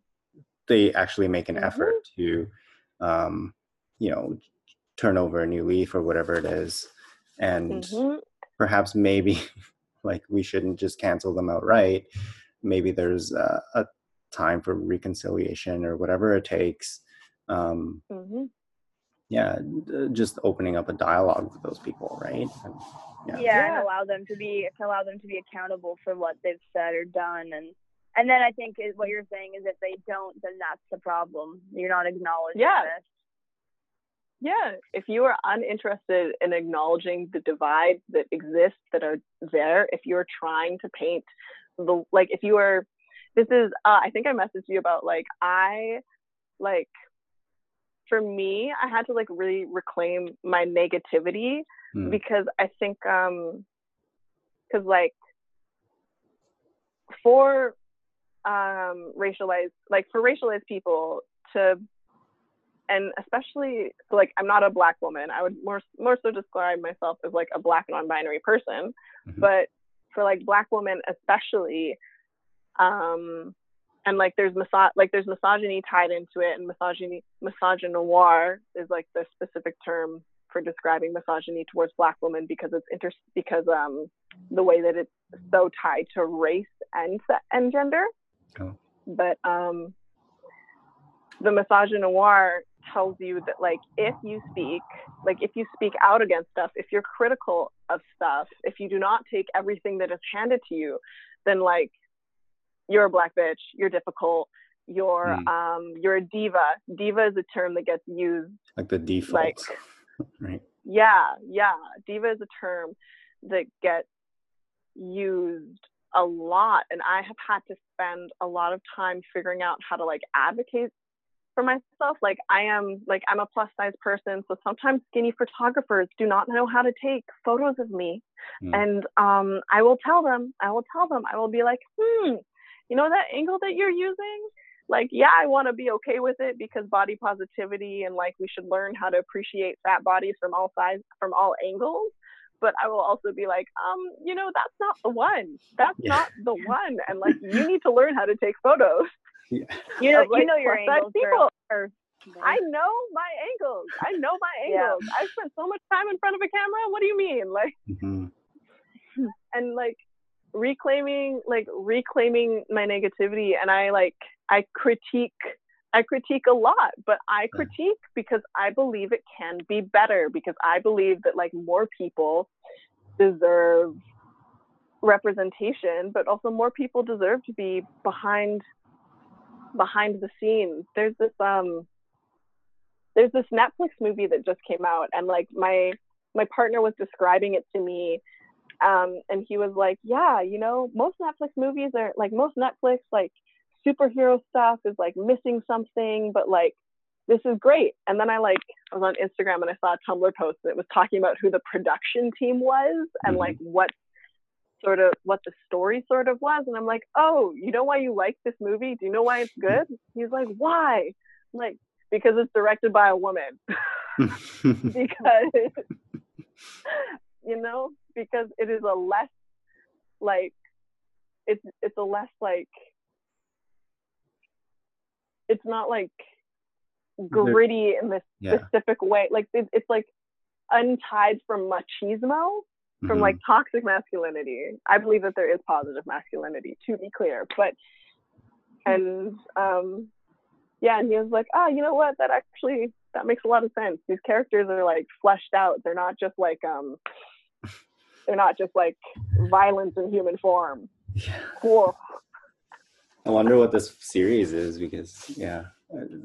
They actually make an Mhm. effort to um, you know turn over a new leaf or whatever it is and Mhm. perhaps maybe like we shouldn't just cancel them outright maybe there's a, a time for reconciliation or whatever it takes um, Mhm. yeah d- just opening up a dialogue with those people right And, yeah. Yeah. and allow them to be allow them to be accountable for what they've said or done and and then I think is what you're saying is if they don't, then that's the problem. You're not acknowledging Yeah. this. Yeah, if you are uninterested in acknowledging the divides that exist that are there, if you're trying to paint the like, if you are, this is, uh, I think I messaged you about like I, like, for me, I had to like really reclaim my negativity Mm. because I think, um, because like for um racialized like for racialized people to and especially so like i'm not a black woman. I would more more so describe myself as like a black non-binary person. Mhm. but for like black women especially um and like there's miso- like there's misogyny tied into it and misogyny misogynoir is like the specific term for describing misogyny towards black women because it's inter because um the way that it's so tied to race and and gender Oh. but um the misogynoir tells you that like if you speak like if you speak out against stuff if you're critical of stuff if you do not take everything that is handed to you then like you're a black bitch you're difficult you're Mm. um you're a diva diva is a term that gets used like the default like right yeah yeah diva is a term that gets used a lot and i have had to spend a lot of time figuring out how to like advocate for myself like i am like i'm a plus size person so sometimes skinny photographers do not know how to take photos of me. Mm. and um i will tell them i will tell them i will be like hmm you know that angle that you're using? Like yeah i want to be okay with it because body positivity and like we should learn how to appreciate fat bodies from all sides from all angles but i will also be like um you know that's not the one that's Yeah. not the one and like you need to learn how to take photos Yeah. You know, like, you know your angles, people. girl. Or- i know my angles i know my Yeah. angles i've spent so much time in front of a camera what do you mean like Mhm. and like reclaiming like reclaiming my negativity and i like i critique i critique a lot but i critique because i believe it can be better because i believe that like more people deserve representation but also more people deserve to be behind behind the scenes there's this um there's this netflix movie that just came out and like my my partner was describing it to me um, and he was like, "Yeah, you know, most Netflix movies are like most Netflix like superhero stuff is like missing something, but like this is great." And then I like I was on Instagram and I saw a Tumblr post that was talking about who the production team was and Mhm. like what sort of what the story sort of was, and I'm like, "Oh, you know why you like this movie? Do you know why it's good?" He's like, "Why?" I'm like, because it's directed by a woman. because you know because it is a less like it's it's a less like it's not like gritty in this yeah. specific way. Like it, it's like untied from machismo from Mhm. like toxic masculinity. I believe that there is positive masculinity to be clear but and um yeah and he was like oh you know what? That actually that makes a lot of sense. These characters are like fleshed out. They're not just like um they're not just like violence in human form. Yeah. Whoa. I wonder what this series is because yeah,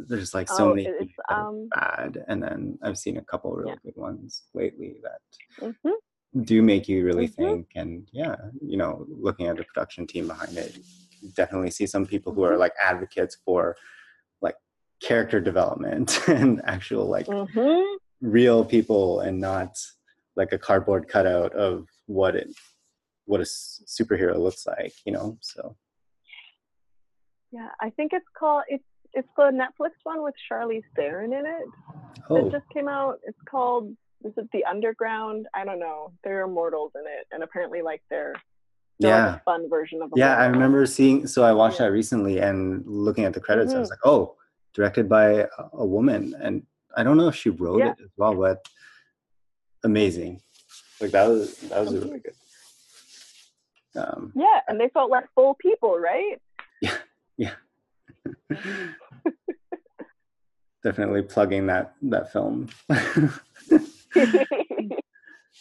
there's like so Oh, many it's, things that are um bad, and then I've seen a couple really Yeah. good ones lately that mhm, do make you really Mhm. think. And yeah, you know, looking at the production team behind it, definitely see some people who are Mhm. like advocates for like character development and actual like mm-hmm. real people and not like a cardboard cutout of what it what a superhero looks like you know so yeah i think it's called it's it's the netflix one with charlize theron in it. Oh. it just came out. It's called is it the underground? I don't know. There are mortals in it and apparently like they're yeah. fun version of yeah i remember seeing so i watched yeah. that recently and looking at the credits mm-hmm. i was like oh directed by a woman and i don't know if she wrote yeah. it as well but amazing. Like that was that was really good. Um, yeah and they felt like full people right yeah yeah definitely plugging that that film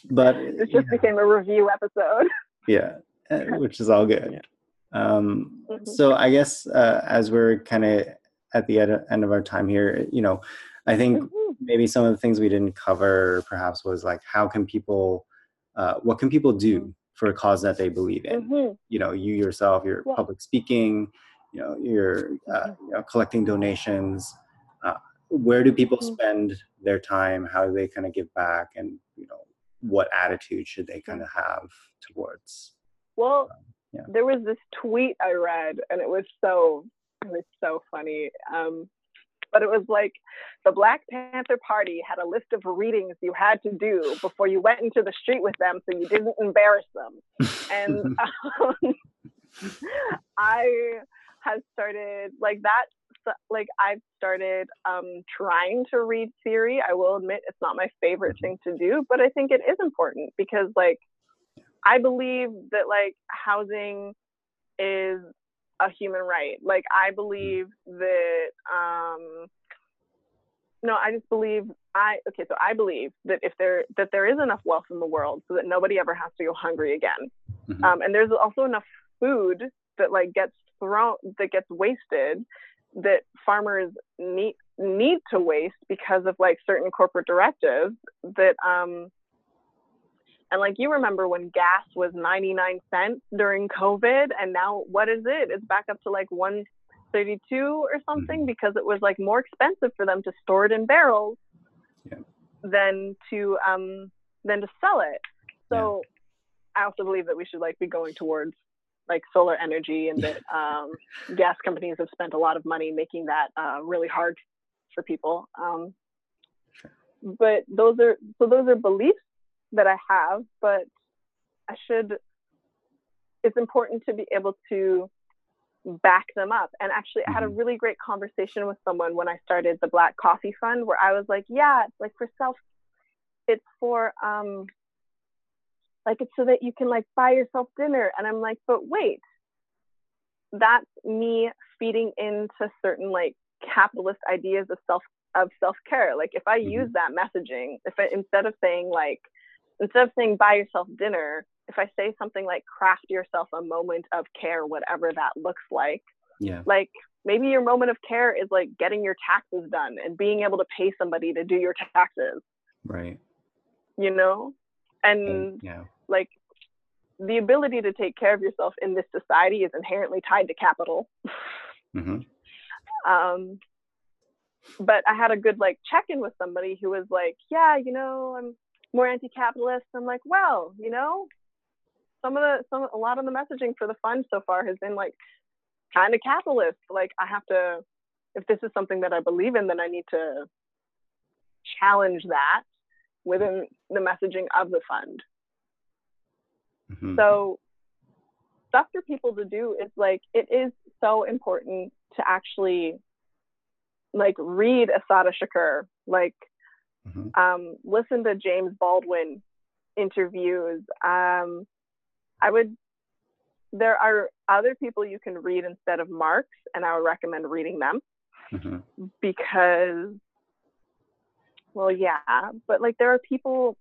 but it just yeah. became a review episode yeah eh, which is all good um, mm-hmm. so i guess uh, as we're kind of at the ed- end of our time here you know i think mm-hmm. maybe some of the things we didn't cover perhaps was like how can people uh, what can people do mm-hmm. for a cause that they believe in mm-hmm. you know you yourself you're yeah. public speaking you know you're uh, mm-hmm. you know, collecting donations uh, where do people mm-hmm. spend their time how do they kind of give back and you know what attitude should they kind of have towards well um, yeah. there was this tweet i read and it was so it was so funny um, but it was like the Black Panther Party had a list of readings you had to do before you went into the street with them so you didn't embarrass them. and um, I have started like that like I've started um, trying to read theory. I will admit it's not my favorite thing to do, but I think it is important because like I believe that like housing is a human right. Like I believe that um no, I just believe I okay, so I believe that if there that there is enough wealth in the world so that nobody ever has to go hungry again. Mm-hmm. Um, and there's also enough food that like gets thrown that gets wasted that farmers need need to waste because of like certain corporate directives that um and like you remember when gas was 99 cents during covid and now what is it it's back up to like 132 or something mm-hmm. because it was like more expensive for them to store it in barrels yeah. than to um than to sell it so yeah. i also believe that we should like be going towards like solar energy and that um, gas companies have spent a lot of money making that uh, really hard for people. Um, but those are so those are beliefs that I have, but I should. It's important to be able to back them up. And actually, I had a mm-hmm. really great conversation with someone when I started the Black Coffee Fund, where I was like, "Yeah, it's like for self, it's for um, like it's so that you can like buy yourself dinner. And i'm like but wait that's me feeding into certain like capitalist ideas of self of self-care. Like if i mm-hmm. use that messaging if I, instead of saying like instead of saying buy yourself dinner if i say something like craft yourself a moment of care whatever that looks like yeah. like maybe your moment of care is like getting your taxes done and being able to pay somebody to do your taxes. Right. You know and yeah. like the ability to take care of yourself in this society is inherently tied to capital mm-hmm. um, but i had a good like check-in with somebody who was like yeah you know i'm more anti-capitalist i'm like well you know some of the some a lot of the messaging for the fund so far has been like kind of capitalist like i have to if this is something that i believe in then i need to challenge that within the messaging of the fund. Mm-hmm. So stuff for people to do is like it is so important to actually like read Assata Shakur, like mm-hmm. um, listen to James Baldwin interviews. Um, I would. There are other people you can read instead of Marx, and I would recommend reading them mm-hmm. because well, yeah, but like there are people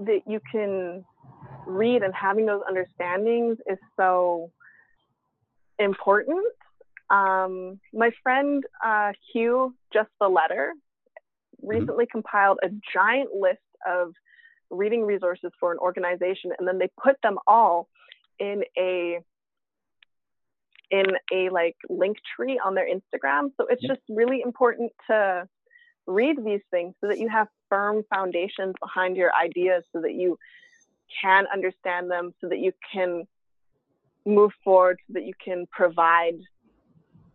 that you can read, and having those understandings is so important. Um, my friend uh, Q, just the letter, mm-hmm. recently mm-hmm. compiled a giant list of reading resources for an organization, and then they put them all in a in a like link tree on their Instagram. So it's yep. just really important to read these things so that you have firm foundations behind your ideas so that you can understand them so that you can move forward so that you can provide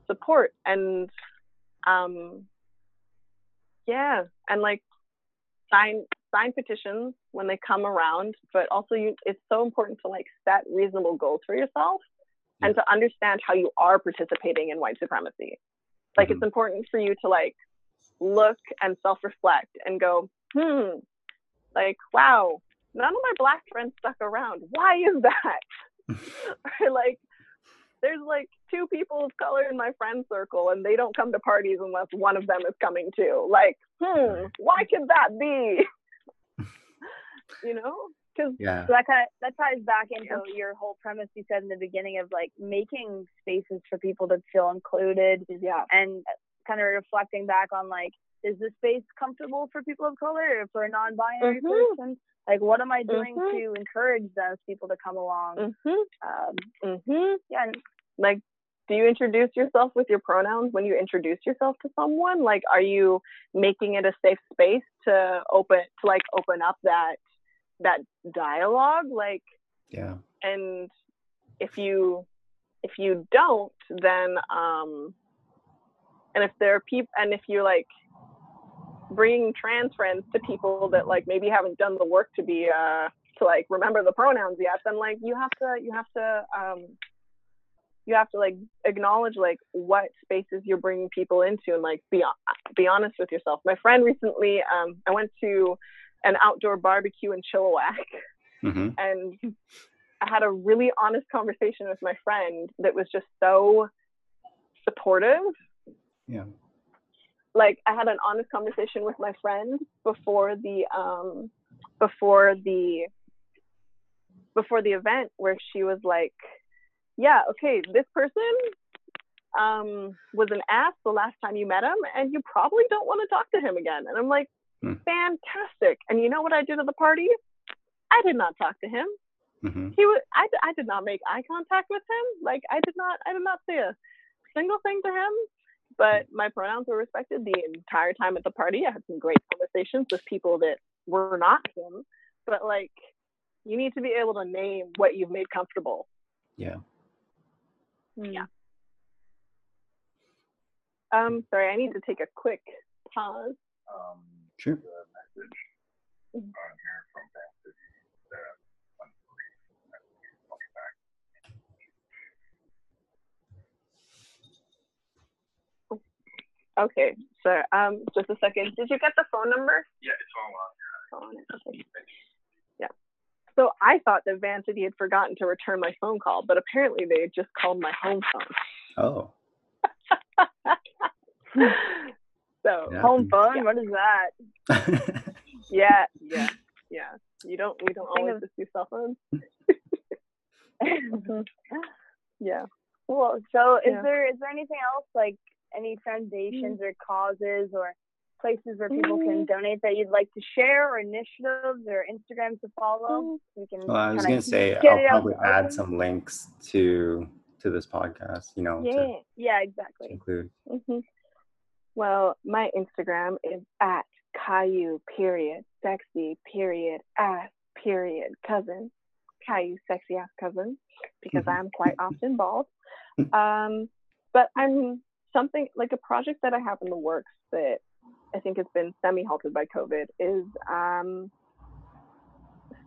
support. And um yeah and like sign sign petitions when they come around but also you it's so important to like set reasonable goals for yourself and to understand how you are participating in white supremacy. Like mm-hmm. it's important for you to like look and self-reflect and go hmm like wow none of my black friends stuck around. Why is that? Or like there's like two people of color in my friend circle and they don't come to parties unless one of them is coming too. Like hmm why could that be? You know? Because yeah. That kind of that ties back into your whole premise you said in the beginning of like making spaces for people to feel included yeah. and kind of reflecting back on like is this space comfortable for people of color or for a non-binary mm-hmm. person like what am i doing mm-hmm. to encourage those people to come along mm-hmm. Um, mm-hmm. yeah and, like do you introduce yourself with your pronouns when you introduce yourself to someone like are you making it a safe space to open to like open up that that dialogue like yeah and if you if you don't then um and if there are people and if you're like bringing trans friends to people that like maybe haven't done the work to be uh to like remember the pronouns yet then like you have to you have to um you have to like acknowledge like what spaces you're bringing people into and like be be honest with yourself my friend recently um i went to an outdoor barbecue in chilliwack mm-hmm. and i had a really honest conversation with my friend that was just so supportive yeah like I had an honest conversation with my friend before the um before the before the event where she was like, Yeah, okay, this person um was an ass the last time you met him and you probably don't want to talk to him again. And I'm like, hmm. fantastic. And you know what I did at the party? I did not talk to him. Mm-hmm. He was I, I did not make eye contact with him. Like I did not I did not say a single thing to him but my pronouns were respected the entire time at the party. I had some great conversations with people that were not him, but like you need to be able to name what you've made comfortable. Yeah. Yeah. Um, sorry, I need to take a quick pause. Um, sure. Message mm-hmm. here from Okay, so um, just a second. Did you get the phone number? Yeah, it's all on. Okay. Yeah. So I thought that Vancity had forgotten to return my phone call, but apparently they had just called my home phone. Oh. so yeah. home phone, yeah. what is that? yeah, yeah, yeah. You don't. We don't always just do cell phones. yeah. Cool. So, is yeah. there is there anything else like any foundations mm. or causes or places where people mm. can donate that you'd like to share or initiatives or Instagrams to follow? Mm. We can well, I was going to say I'll probably add some links to to this podcast, you know. Yeah, to, yeah, exactly. include. Mm-hmm. Well, my Instagram is at Caillou period sexy period ass period cousin. Caillou sexy ass cousin because I'm quite often bald. Um, but I'm something like a project that I have in the works that I think has been semi halted by COVID is um,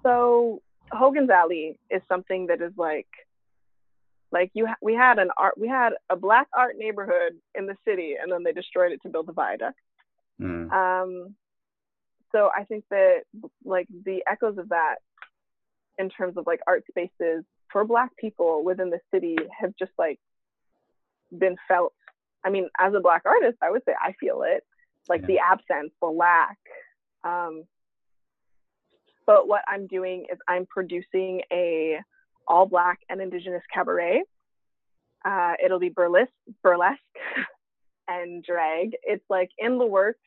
so Hogan's Alley is something that is like like you ha- we had an art we had a black art neighborhood in the city and then they destroyed it to build a viaduct. Mm. Um, so I think that like the echoes of that in terms of like art spaces for black people within the city have just like been felt I mean, as a black artist, I would say I feel it, like yeah. the absence, the lack. Um, but what I'm doing is I'm producing a all black and indigenous cabaret. Uh, it'll be burlesque, burlesque and drag. It's like in the works.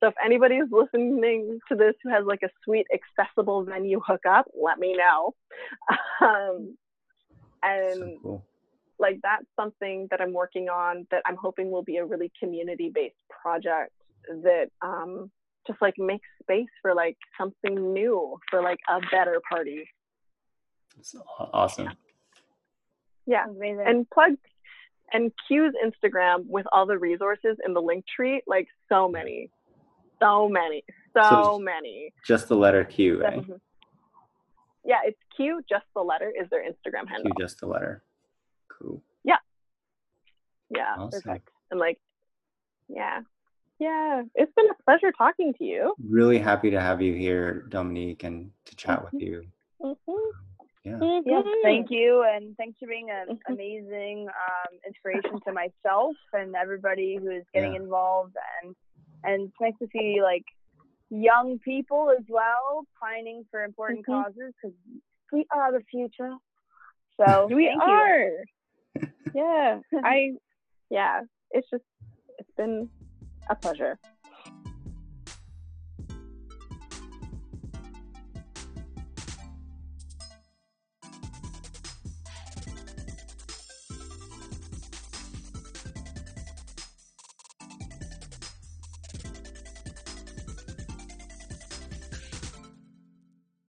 So if anybody's listening to this who has like a sweet accessible venue hookup, let me know. Um, and so cool like that's something that I'm working on that I'm hoping will be a really community based project that um, just like makes space for like something new for like a better party. It's awesome. Yeah. Amazing. And plug and Q's Instagram with all the resources in the link tree, like so many. So many. So, So- many. Just the letter Q, eh? Mhm. Yeah, it's Q, just the letter is their Instagram handle. Q, just the letter. Cool. Yeah, Awesome. perfect. And like, yeah, yeah, it's been a pleasure talking to you. Really happy to have you here, Dominique, and to chat with you. Mhm. Yeah. Yes, Mhm. thank you, and thanks for being an Mhm. amazing um, inspiration to myself and everybody who is getting Yeah. involved. And and it's nice to see like young people as well pining for important Mhm. causes because we are the future. So We are. you. Yeah, I, yeah, it's just, it's been a pleasure.